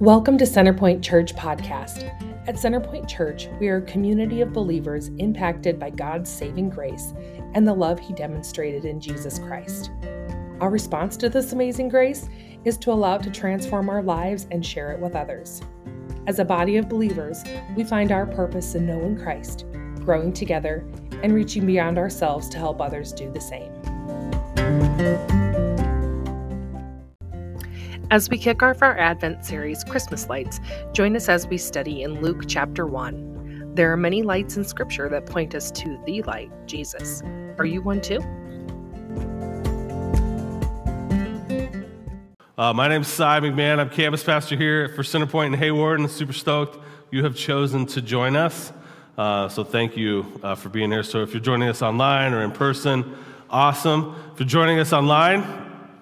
Welcome to Centerpoint Church Podcast. At Centerpoint Church, we are a community of believers impacted by God's saving grace and the love He demonstrated in Jesus Christ. Our response to this amazing grace is to allow it to transform our lives and share it with others. As a body of believers, we find our purpose in knowing Christ, growing together, and reaching beyond ourselves to help others do the same. As we kick off our Advent series, Christmas Lights, join us as we study in Luke chapter 1. There are many lights in Scripture that point us to the light, Jesus. Are you one too? Uh, my is Cy McMahon. I'm campus pastor here for Centerpoint in Hawarden, and super stoked you have chosen to join us. Uh, so thank you uh, for being here. So if you're joining us online or in person, awesome. If you're joining us online,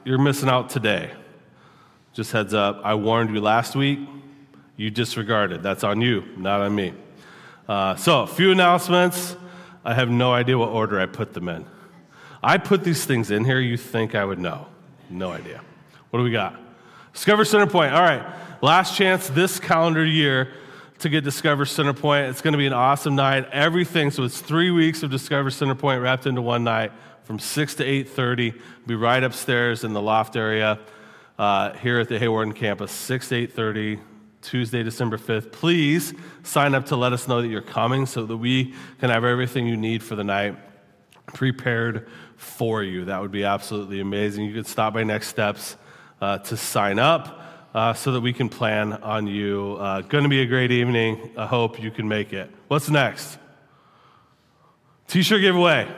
you're missing out today. Just heads up, I warned you last week. You disregarded. That's on you, not on me. Uh, so, a few announcements. I have no idea what order I put them in. I put these things in here, you think I would know. No idea. What do we got? Discover Centerpoint. All right, last chance this calendar year to get Discover Centerpoint. It's going to be an awesome night. Everything, so it's three weeks of Discover Centerpoint wrapped into one night from 6 to 8.30. Be right upstairs in the loft area uh, here at the Hawarden campus, 6 to 8.30, Tuesday, December 5th. Please sign up to let us know that you're coming so that we can have everything you need for the night prepared for you. That would be absolutely amazing. You could stop by Next Steps uh, to sign up uh, so that we can plan on you. Uh, going to be a great evening. I hope you can make it. What's next? T shirt giveaway.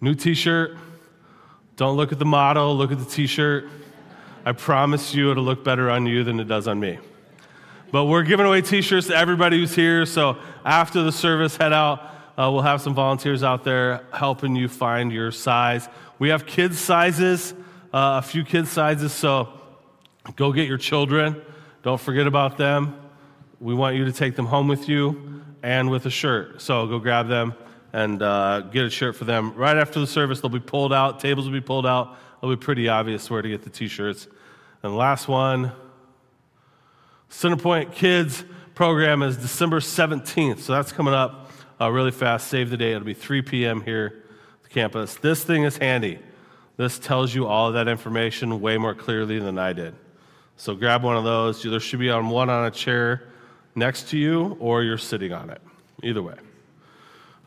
New t shirt. Don't look at the model, look at the t shirt. I promise you it'll look better on you than it does on me. But we're giving away t shirts to everybody who's here. So after the service, head out. Uh, we'll have some volunteers out there helping you find your size. We have kids' sizes, uh, a few kids' sizes. So go get your children. Don't forget about them. We want you to take them home with you and with a shirt. So go grab them and uh, get a shirt for them. Right after the service, they'll be pulled out, tables will be pulled out. It'll be pretty obvious where to get the t shirts. And last one Centerpoint Kids program is December 17th, so that's coming up uh, really fast. Save the date. It'll be 3 p.m. here at the campus. This thing is handy. This tells you all of that information way more clearly than I did. So grab one of those. There should be on one on a chair next to you, or you're sitting on it. Either way.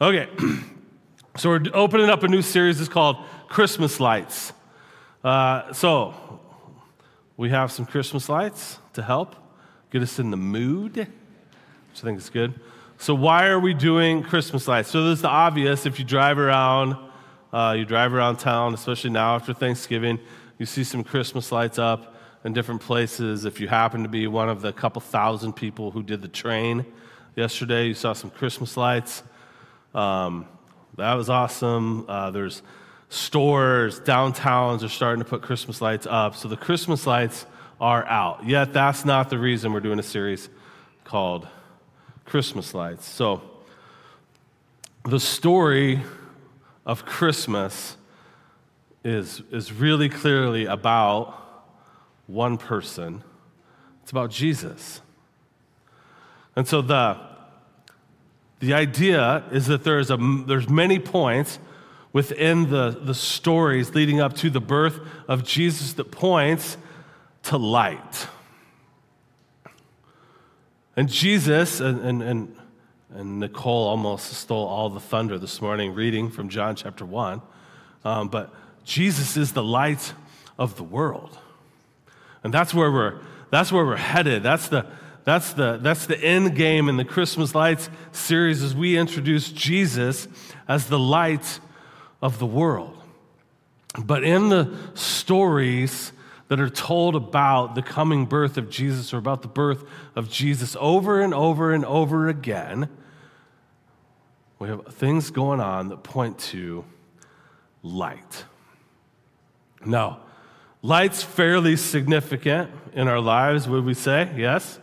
Okay, so we're opening up a new series. It's called Christmas Lights. Uh, so we have some Christmas lights to help get us in the mood, which I think is good. So why are we doing Christmas lights? So there's the obvious. If you drive around, uh, you drive around town, especially now after Thanksgiving, you see some Christmas lights up in different places. If you happen to be one of the couple thousand people who did the train yesterday, you saw some Christmas lights. Um, that was awesome. Uh, there's stores, downtowns are starting to put Christmas lights up. So the Christmas lights are out. Yet that's not the reason we're doing a series called Christmas Lights. So the story of Christmas is, is really clearly about one person. It's about Jesus. And so the the idea is that there's, a, there's many points within the, the stories leading up to the birth of Jesus that points to light. And Jesus, and, and, and, and Nicole almost stole all the thunder this morning reading from John chapter 1, um, but Jesus is the light of the world. And that's where we're, that's where we're headed. That's the, that's the, that's the end game in the Christmas Lights series as we introduce Jesus as the light of the world. But in the stories that are told about the coming birth of Jesus or about the birth of Jesus over and over and over again, we have things going on that point to light. Now, light's fairly significant in our lives, would we say? Yes?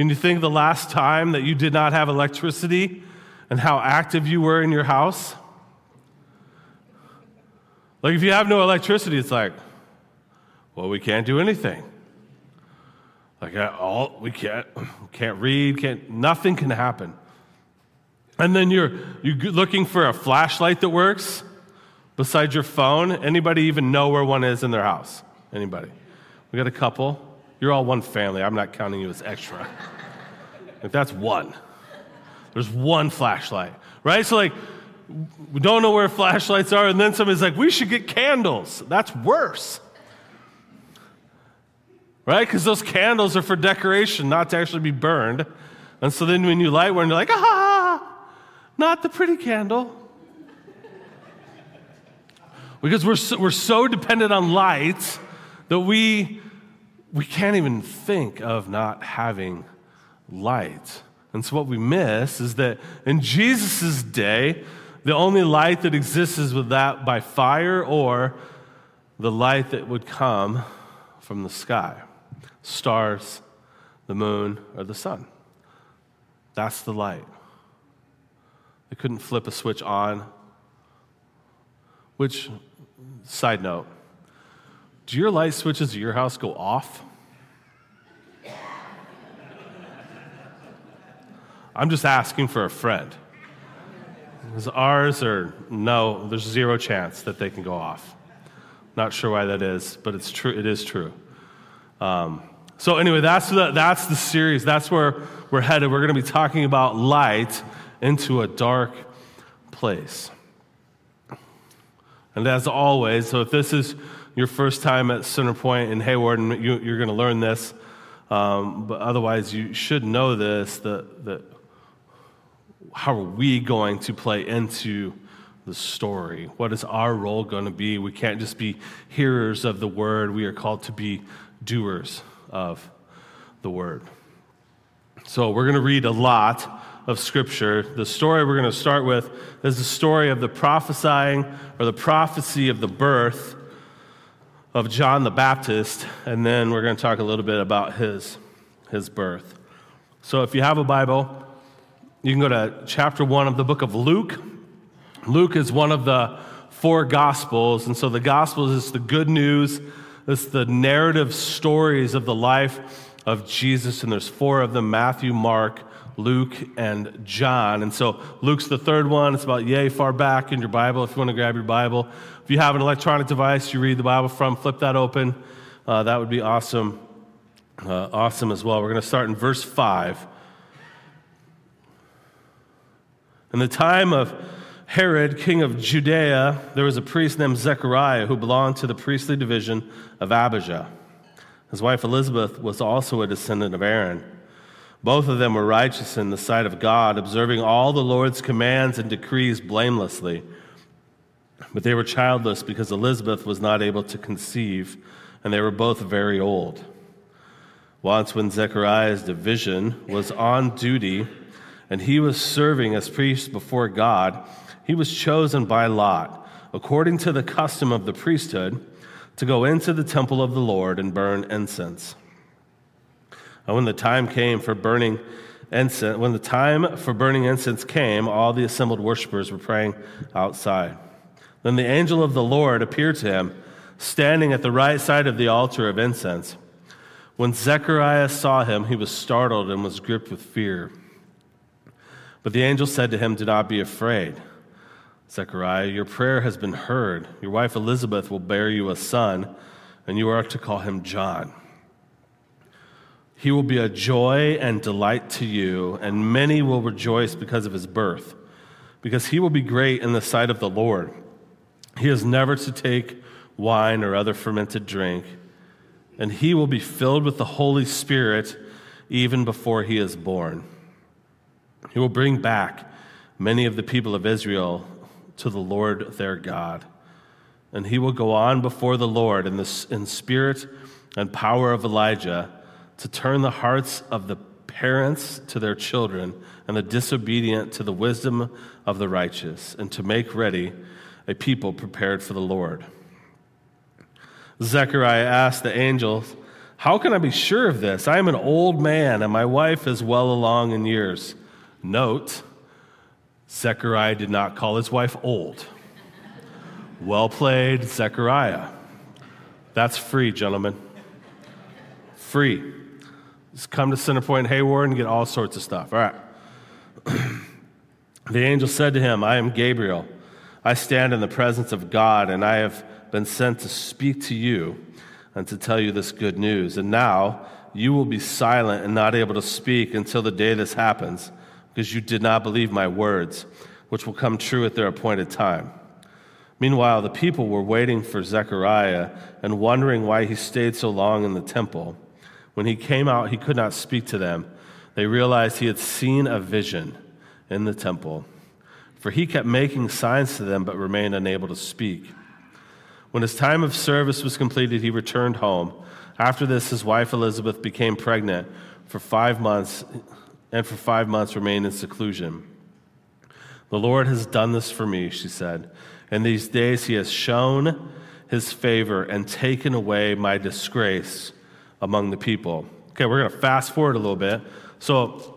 Can you think the last time that you did not have electricity and how active you were in your house? Like, if you have no electricity, it's like, Well, we can't do anything. Like all we can't can't read, can't nothing can happen. And then you're you're looking for a flashlight that works besides your phone. Anybody even know where one is in their house? Anybody? We got a couple. You're all one family. I'm not counting you as extra. like that's one. There's one flashlight, right? So like we don't know where flashlights are, and then somebody's like, we should get candles. That's worse. Right? Because those candles are for decoration, not to actually be burned. And so then when you light one, you're like, ah, not the pretty candle. because we're so, we're so dependent on light that we, we can't even think of not having light. And so what we miss is that in Jesus' day, the only light that exists is with that by fire or the light that would come from the sky stars, the moon, or the sun. That's the light. They couldn't flip a switch on. Which, side note, do your light switches at your house go off? I'm just asking for a friend. Because ours are no, there's zero chance that they can go off. Not sure why that is, but it's true. It is true. Um, so anyway, that's the, that's the series. That's where we're headed. We're going to be talking about light into a dark place. And as always, so if this is your first time at Centerpoint in Hawarden, and you, are going to learn this, um, but otherwise you should know this, that, that how are we going to play into the story? What is our role going to be? We can't just be hearers of the word. We are called to be doers of the word. So we're going to read a lot of scripture. The story we're going to start with is the story of the prophesying or the prophecy of the birth of John the Baptist, and then we're going to talk a little bit about his, his birth. So if you have a Bible, you can go to chapter 1 of the book of Luke. Luke is one of the four gospels, and so the gospels is the good news it's the narrative stories of the life of Jesus, and there's four of them Matthew, Mark, Luke, and John. And so Luke's the third one. It's about yay far back in your Bible if you want to grab your Bible. If you have an electronic device you read the Bible from, flip that open. Uh, that would be awesome. Uh, awesome as well. We're going to start in verse 5. In the time of Herod, king of Judea, there was a priest named Zechariah who belonged to the priestly division of Abijah. His wife Elizabeth was also a descendant of Aaron. Both of them were righteous in the sight of God, observing all the Lord's commands and decrees blamelessly. But they were childless because Elizabeth was not able to conceive, and they were both very old. Once, when Zechariah's division was on duty and he was serving as priest before God, he was chosen by Lot, according to the custom of the priesthood, to go into the temple of the Lord and burn incense. When the time came for burning incense, when the time for burning incense came, all the assembled worshippers were praying outside. Then the angel of the Lord appeared to him, standing at the right side of the altar of incense. When Zechariah saw him, he was startled and was gripped with fear. But the angel said to him, Do not be afraid. Zechariah, your prayer has been heard. Your wife Elizabeth will bear you a son, and you are to call him John. He will be a joy and delight to you, and many will rejoice because of his birth, because he will be great in the sight of the Lord. He is never to take wine or other fermented drink, and he will be filled with the Holy Spirit even before he is born. He will bring back many of the people of Israel to the Lord their God. And he will go on before the Lord in, the, in spirit and power of Elijah to turn the hearts of the parents to their children and the disobedient to the wisdom of the righteous, and to make ready a people prepared for the Lord. Zechariah asked the angels, How can I be sure of this? I am an old man, and my wife is well along in years. Note, Zechariah did not call his wife old. Well played, Zechariah. That's free, gentlemen. Free. Just come to Centerpoint Hawarden and get all sorts of stuff. All right. the angel said to him, I am Gabriel. I stand in the presence of God, and I have been sent to speak to you and to tell you this good news. And now you will be silent and not able to speak until the day this happens, because you did not believe my words, which will come true at their appointed time. Meanwhile, the people were waiting for Zechariah and wondering why he stayed so long in the temple. When he came out, he could not speak to them. They realized he had seen a vision in the temple, for he kept making signs to them but remained unable to speak. When his time of service was completed, he returned home. After this, his wife Elizabeth became pregnant for five months and for five months remained in seclusion. The Lord has done this for me, she said. In these days, he has shown his favor and taken away my disgrace among the people. Okay, we're going to fast forward a little bit. So,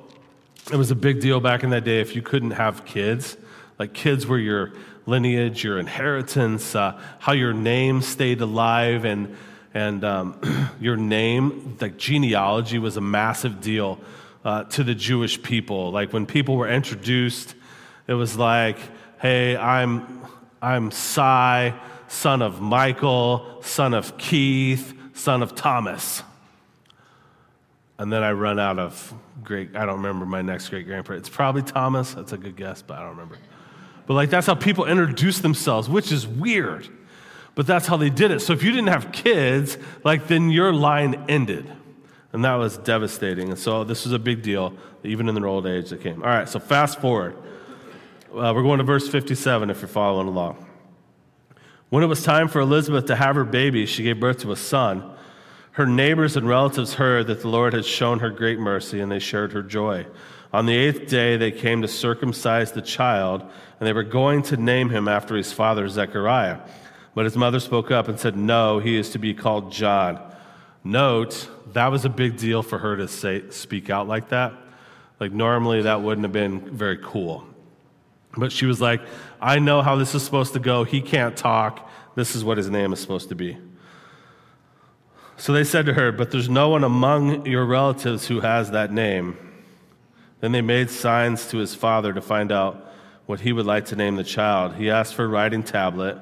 it was a big deal back in that day if you couldn't have kids. Like, kids were your lineage, your inheritance, uh, how your name stayed alive, and, and um, your name, like genealogy, was a massive deal uh, to the Jewish people. Like, when people were introduced, it was like, hey, I'm, I'm Cy, son of Michael, son of Keith, son of Thomas. And then I run out of great, I don't remember my next great grandparent. It's probably Thomas. That's a good guess, but I don't remember. But like that's how people introduce themselves, which is weird. But that's how they did it. So if you didn't have kids, like then your line ended. And that was devastating. And so this was a big deal, even in their old age that came. All right, so fast forward. Uh, we're going to verse 57 if you're following along. When it was time for Elizabeth to have her baby, she gave birth to a son. Her neighbors and relatives heard that the Lord had shown her great mercy, and they shared her joy. On the eighth day, they came to circumcise the child, and they were going to name him after his father, Zechariah. But his mother spoke up and said, No, he is to be called John. Note, that was a big deal for her to say, speak out like that. Like, normally, that wouldn't have been very cool. But she was like, I know how this is supposed to go. He can't talk. This is what his name is supposed to be. So they said to her, But there's no one among your relatives who has that name. Then they made signs to his father to find out what he would like to name the child. He asked for a writing tablet,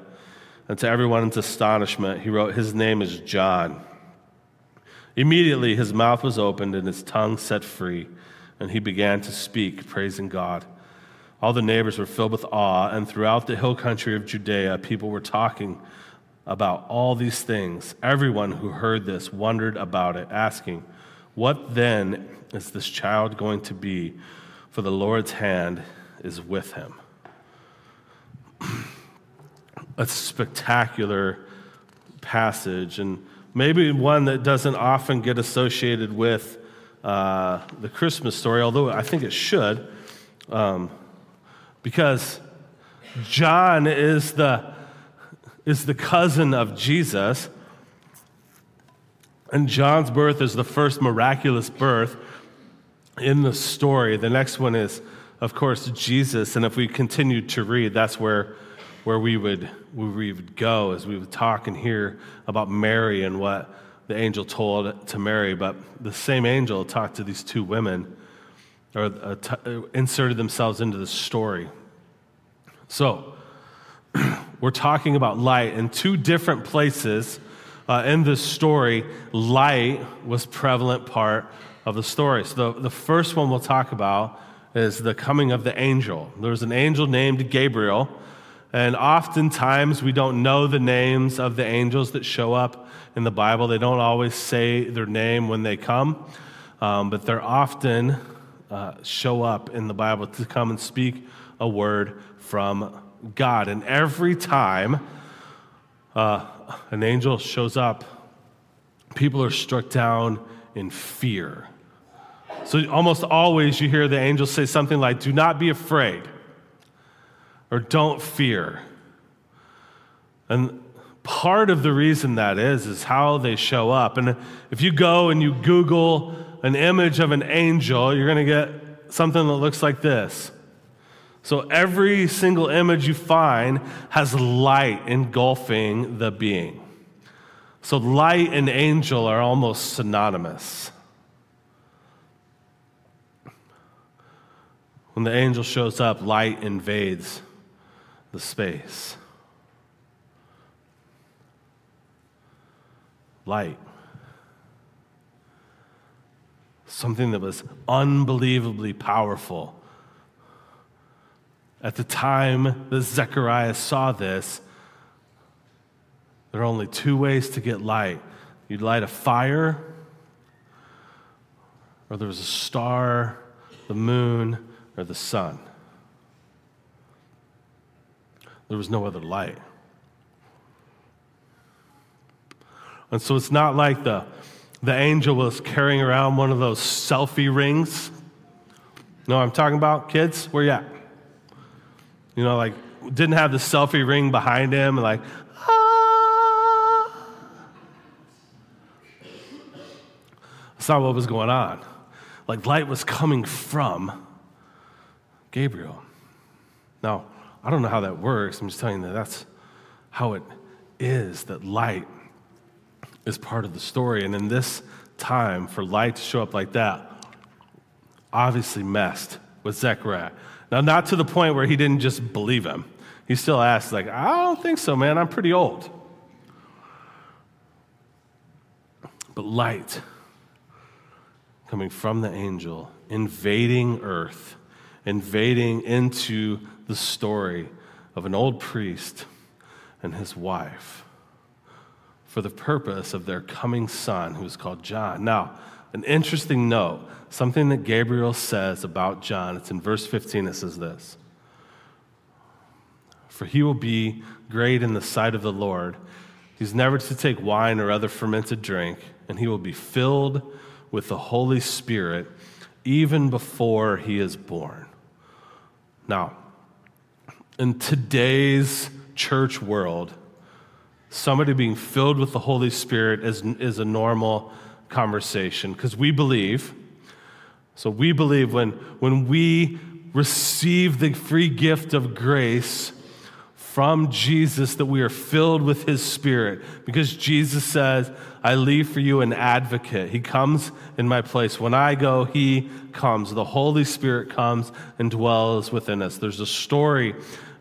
and to everyone's astonishment, he wrote, His name is John. Immediately his mouth was opened and his tongue set free, and he began to speak, praising God. All the neighbors were filled with awe, and throughout the hill country of Judea, people were talking about all these things. Everyone who heard this wondered about it, asking, What then is this child going to be? For the Lord's hand is with him. A spectacular passage, and maybe one that doesn't often get associated with uh, the Christmas story, although I think it should, um, because John is the is the cousin of Jesus. And John's birth is the first miraculous birth in the story. The next one is, of course, Jesus. And if we continue to read, that's where, where we, would, where we would go as we would talk and hear about Mary and what the angel told to Mary. But the same angel talked to these two women or uh, t- uh, inserted themselves into the story. So, we're talking about light in two different places uh, in this story. Light was prevalent part of the story. So the, the first one we'll talk about is the coming of the angel. There's an angel named Gabriel, and oftentimes we don't know the names of the angels that show up in the Bible. They don't always say their name when they come, um, but they're often uh, show up in the Bible to come and speak a word from God. And every time uh, an angel shows up, people are struck down in fear. So almost always you hear the angel say something like, Do not be afraid, or don't fear. And part of the reason that is, is how they show up. And if you go and you Google an image of an angel, you're going to get something that looks like this. So every single image you find has light engulfing the being. So, light and angel are almost synonymous. When the angel shows up, light invades the space. Light. Something that was unbelievably powerful. At the time that Zechariah saw this, there are only two ways to get light you'd light a fire, or there was a star, the moon, or the sun. There was no other light. And so it's not like the, the angel was carrying around one of those selfie rings. You know what I'm talking about, kids? Where you at? You know, like, didn't have the selfie ring behind him, like, ah. Not what was going on. Like, light was coming from Gabriel. Now, I don't know how that works. I'm just telling you that that's how it is that light is part of the story. And in this time, for light to show up like that, obviously messed with Zechariah. Now, not to the point where he didn't just believe him. He still asked, like, I don't think so, man. I'm pretty old. But light coming from the angel, invading earth invading into the story of an old priest and his wife for the purpose of their coming son, who is called John. Now, an interesting note, something that Gabriel says about John, it's in verse 15, it says this For he will be great in the sight of the Lord. He's never to take wine or other fermented drink, and he will be filled with the Holy Spirit even before he is born. Now, in today's church world, somebody being filled with the Holy Spirit is, is a normal conversation because we believe. So we believe when, when we receive the free gift of grace from Jesus that we are filled with his spirit because Jesus says, I leave for you an advocate. He comes in my place. When I go, He comes. The Holy Spirit comes and dwells within us. There's a story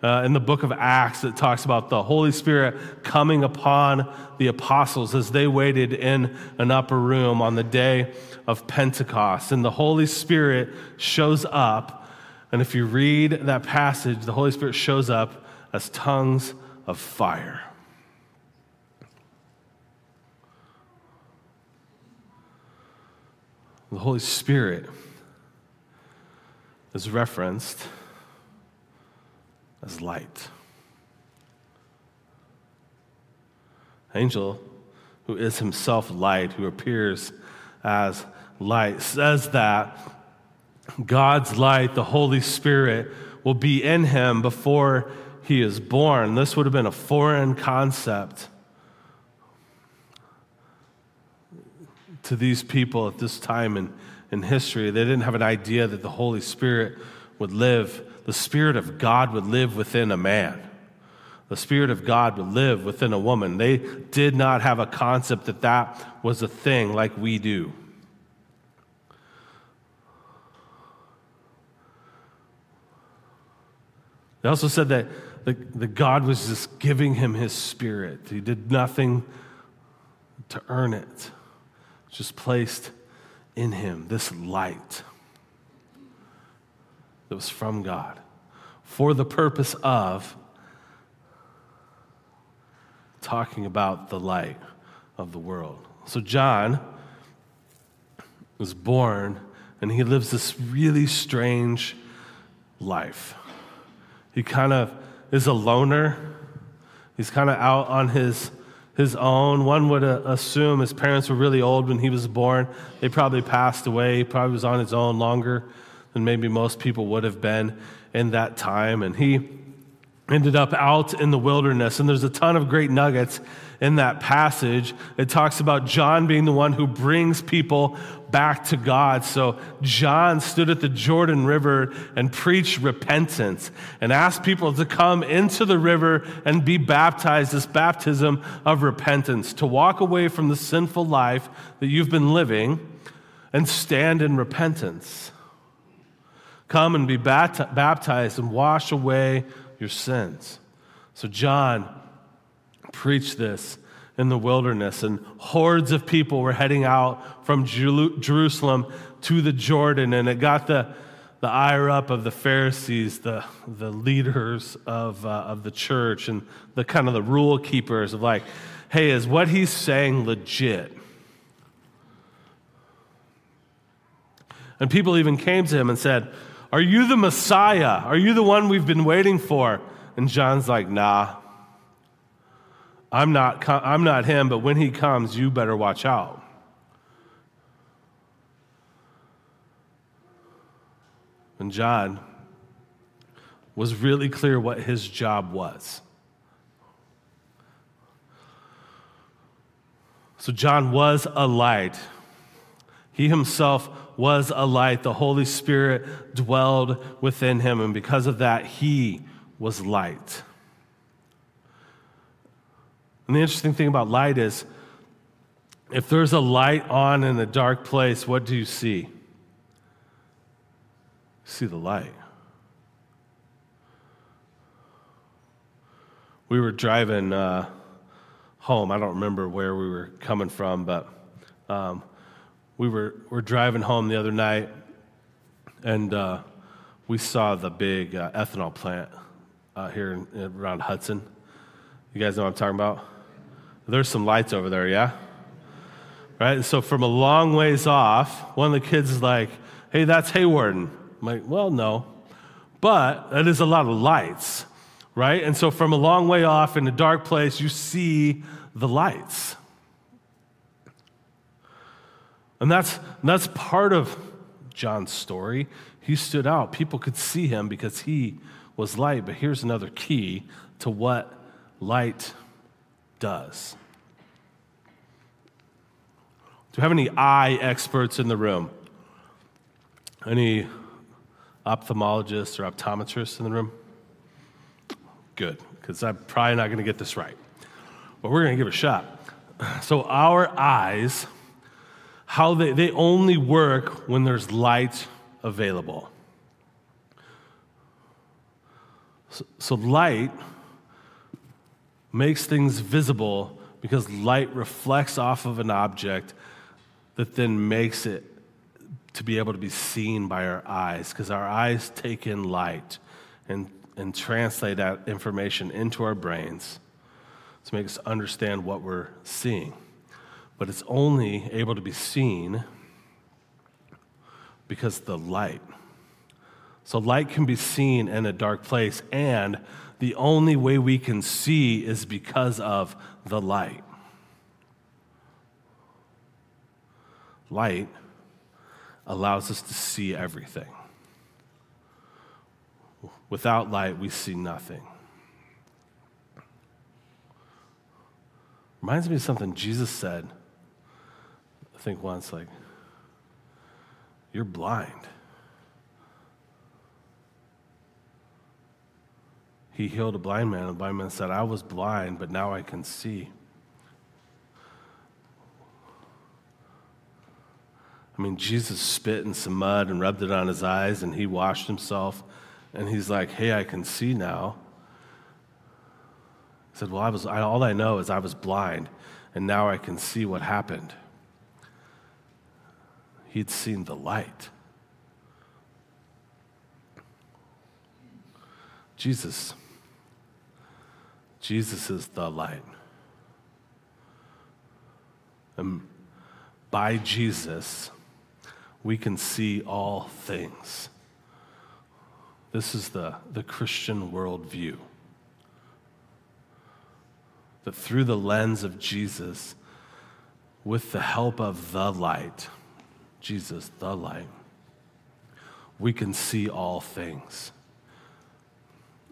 uh, in the book of Acts that talks about the Holy Spirit coming upon the apostles as they waited in an upper room on the day of Pentecost. And the Holy Spirit shows up. And if you read that passage, the Holy Spirit shows up as tongues of fire. The Holy Spirit is referenced as light. Angel, who is himself light, who appears as light, says that God's light, the Holy Spirit, will be in him before he is born. This would have been a foreign concept to these people at this time in, in history. They didn't have an idea that the Holy Spirit would live, the Spirit of God would live within a man. The Spirit of God would live within a woman. They did not have a concept that that was a thing like we do. They also said that, that God was just giving him his spirit. He did nothing to earn it just placed in him this light that was from God for the purpose of talking about the light of the world. So, John was born and he lives this really strange life. He kind of is a loner, he's kind of out on his his own. One would uh, assume his parents were really old when he was born. They probably passed away. He probably was on his own longer than maybe most people would have been in that time. And he ended up out in the wilderness. And there's a ton of great nuggets in that passage. It talks about John being the one who brings people back to God. So John stood at the Jordan River and preached repentance and asked people to come into the river and be baptized, this baptism of repentance, to walk away from the sinful life that you've been living and stand in repentance. Come and be baptized and wash away your sins. So John preached this in the wilderness, and hordes of people were heading out from Jerusalem to the Jordan, and it got the, the ire up of the Pharisees, the, the leaders of, uh, of the church, and the kind of the rule keepers of like, hey, is what he's saying legit? And people even came to him and said, Are you the Messiah? Are you the one we've been waiting for? And John's like, Nah, I'm not, I'm not him, but when he comes, you better watch out. And John was really clear what his job was. So, John was a light. He himself was a light. The Holy Spirit dwelled within him, and because of that, he was light. And the interesting thing about light is if there's a light on in a dark place, what do you see? see the light. We were driving uh, home. I don't remember where we were coming from, but um, we were, were driving home the other night, and uh, we saw the big uh, ethanol plant uh, here in, around Hudson. You guys know what I'm talking about? There's some lights over there, yeah? Right? And so from a long ways off, one of the kids is like, hey, that's Hawarden. I'm like, well, no. But that is a lot of lights, right? And so from a long way off in a dark place, you see the lights. And that's, that's part of John's story. He stood out. People could see him because he was light. But here's another key to what light does. Do we have any eye experts in the room? Any ophthalmologists or optometrists in the room? Good, because I'm probably not going to get this right. But we're going to give it a shot. So, our eyes, how they, they only work when there's light available. So, so light makes things visible because light reflects off of an object that then makes it to be able to be seen by our eyes because our eyes take in light and, and translate that information into our brains to make us understand what we're seeing. But it's only able to be seen because the light. So, light can be seen in a dark place, and the only way we can see is because of the light. Light allows us to see everything. Without light, we see nothing. Reminds me of something Jesus said, think once, like, you're blind. He healed a blind man, and the blind man said, I was blind, but now I can see. I mean, Jesus spit in some mud and rubbed it on his eyes, and he washed himself. And he's like, Hey, I can see now. He said, Well, I was, I, all I know is I was blind, and now I can see what happened. He'd seen the light. Jesus. Jesus is the light. And by Jesus, we can see all things. This is the, the Christian worldview. That through the lens of Jesus, with the help of the light, Jesus, the light, we can see all things.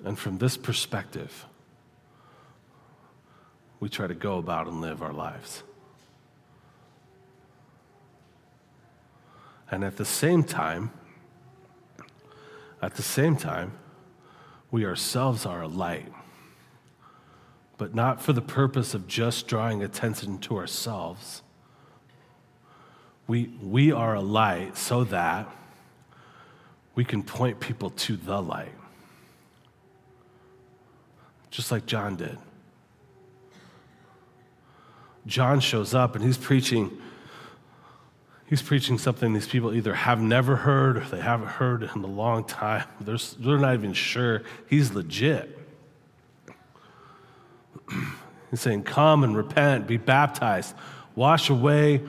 And from this perspective, we try to go about and live our lives. And at the same time, at the same time, we ourselves are a light, but not for the purpose of just drawing attention to ourselves. We, we are a light so that we can point people to the light, just like John did. John shows up and he's preaching he's preaching something these people either have never heard or they haven't heard in a long time. They're, they're not even sure he's legit. he's saying, Come and repent, be baptized, wash away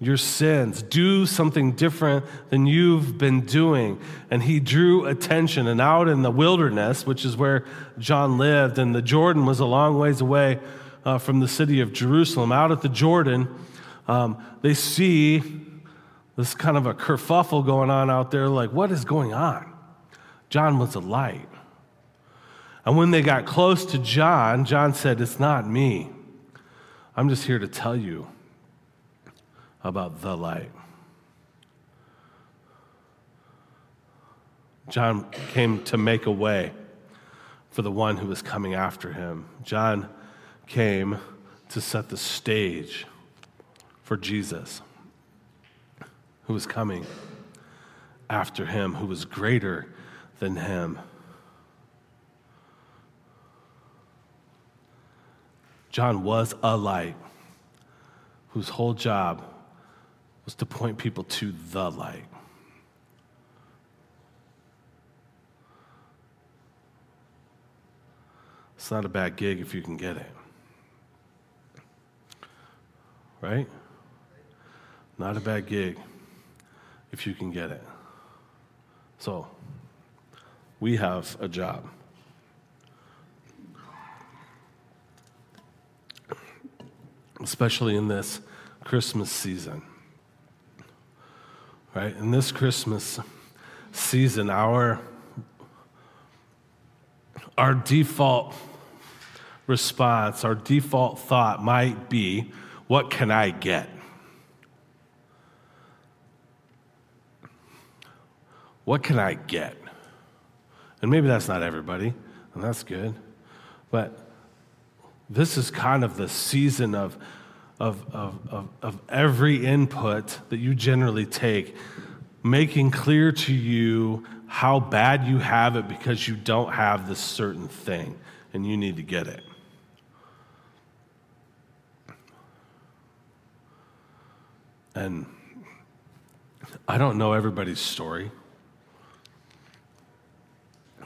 your sins, do something different than you've been doing. And he drew attention. And out in the wilderness, which is where John lived, and the Jordan was a long ways away uh, from the city of Jerusalem, out at the Jordan, um, they see this kind of a kerfuffle going on out there like, what is going on? John was a light. And when they got close to John, John said, It's not me. I'm just here to tell you about the light. John came to make a way for the one who was coming after him. John came to set the stage for Jesus who was coming after him, who was greater than him. John was a light whose whole job was to point people to the light. It's not a bad gig if you can get it. Right? Not a bad gig if you can get it. So, we have a job. Especially in this Christmas season. Right? In this Christmas season, our, our default response, our default thought might be, What can I get? What can I get? And maybe that's not everybody, and that's good. But this is kind of the season of, of, of, of, of every input that you generally take, making clear to you how bad you have it because you don't have this certain thing and you need to get it. And I don't know everybody's story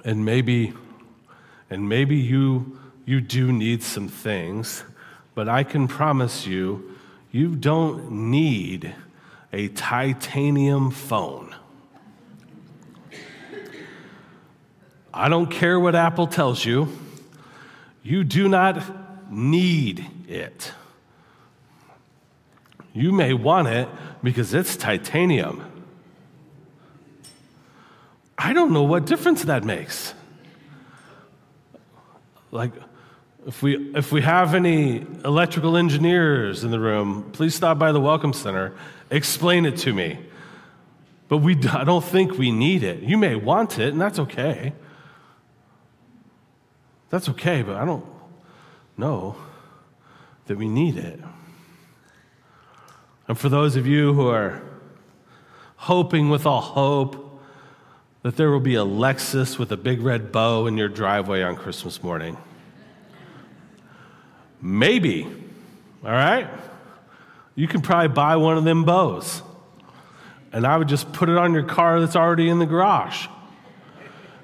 and maybe and maybe you you do need some things but i can promise you you don't need a titanium phone. I don't care what apple tells you. You do not need it. You may want it because it's titanium. I don't know what difference that makes. Like, if we, if we have any electrical engineers in the room, please stop by the Welcome Center. Explain it to me. But we, I don't think we need it. You may want it, and that's okay. That's okay, but I don't know that we need it. And for those of you who are hoping with all hope that there will be a Lexus with a big red bow in your driveway on Christmas morning. Maybe, all right? You can probably buy one of them bows. And I would just put it on your car that's already in the garage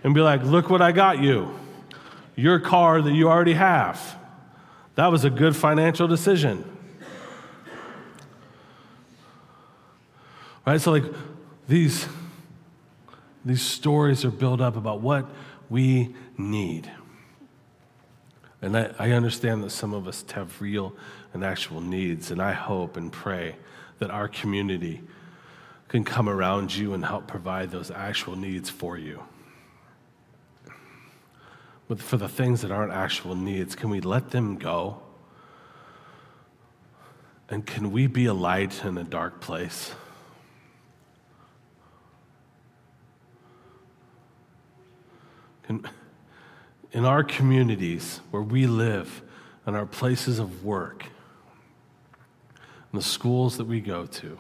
and be like, look what I got you. Your car that you already have. That was a good financial decision. Right? So, like, these these stories are built up about what we need. And I, I, understand that some of us have real and actual needs, and I hope and pray that our community can come around you and help provide those actual needs for you. But for the things that aren't actual needs, can we let them go? And can we be a light in a dark place? Can, in our communities where we live, in our places of work, in the schools that we go to,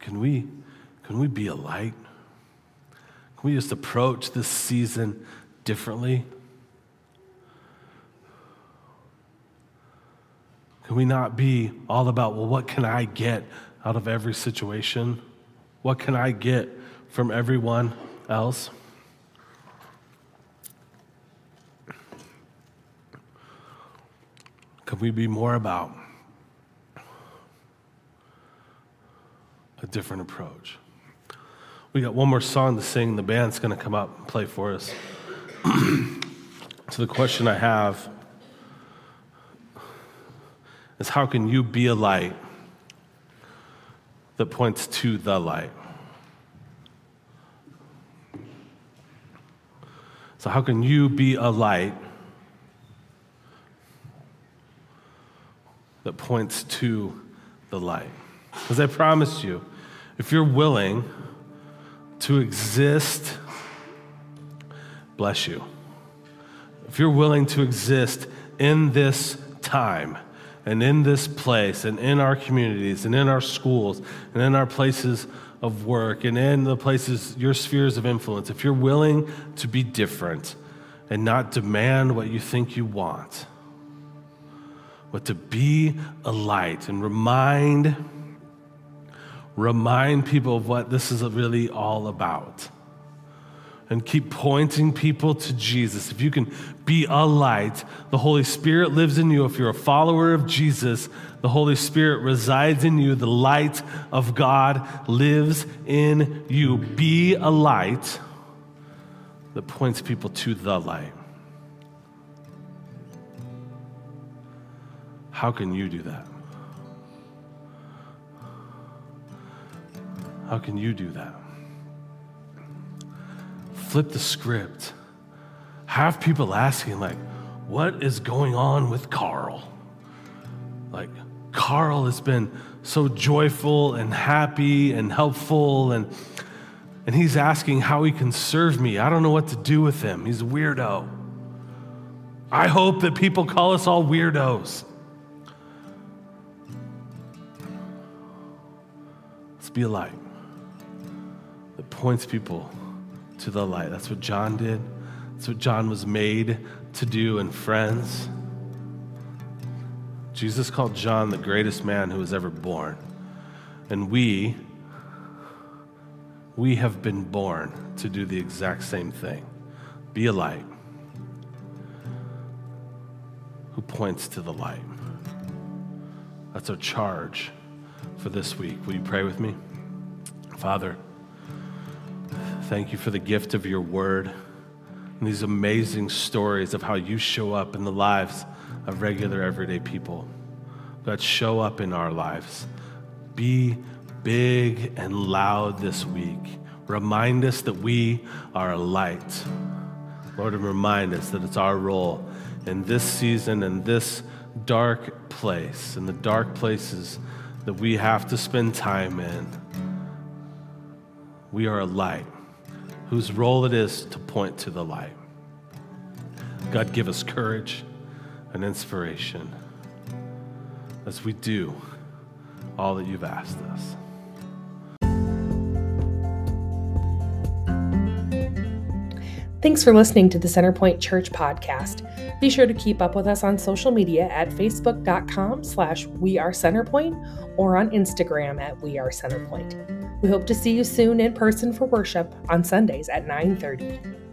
can we, can we be a light? Can we just approach this season differently? Can we not be all about, well, what can I get out of every situation? What can I get from everyone else? Can we be more about a different approach? We got one more song to sing. The band's going to come up and play for us. so, the question I have is how can you be a light that points to the light? So, how can you be a light that points to the light? Because I promise you, if you're willing to exist, bless you. If you're willing to exist in this time, and in this place and in our communities and in our schools and in our places of work and in the places, your spheres of influence, if you're willing to be different and not demand what you think you want, but to be a light and remind remind people of what this is really all about and keep pointing people to Jesus. If you can be a light, the Holy Spirit lives in you. If you're a follower of Jesus, the Holy Spirit resides in you. The light of God lives in you. Be a light that points people to the light. How can you do that? How can you do that? flip the script. Have people asking, like, what is going on with Carl? Like, Carl has been so joyful and happy and helpful, and, and he's asking how he can serve me. I don't know what to do with him. He's a weirdo. I hope that people call us all weirdos. Be a light that points people to the light. That's what John did. That's what John was made to do. And friends, Jesus called John the greatest man who was ever born. And we, we have been born to do the exact same thing be a light who points to the light. That's our charge for this week. Will you pray with me? Father, Thank you for the gift of your word and these amazing stories of how you show up in the lives of regular, everyday people. God, show up in our lives. Be big and loud this week. Remind us that we are a light. Lord, and remind us that it's our role in this season, in this dark place, in the dark places that we have to spend time in. We are a light whose role it is to point to the light. God, give us courage and inspiration as we do all that you've asked us. Thanks for listening to the Centerpoint Church podcast. Be sure to keep up with us on social media at facebook.com slash we are centerpoint or on Instagram at we are centerpoint. We hope to see you soon in person for worship on Sundays at 9:30.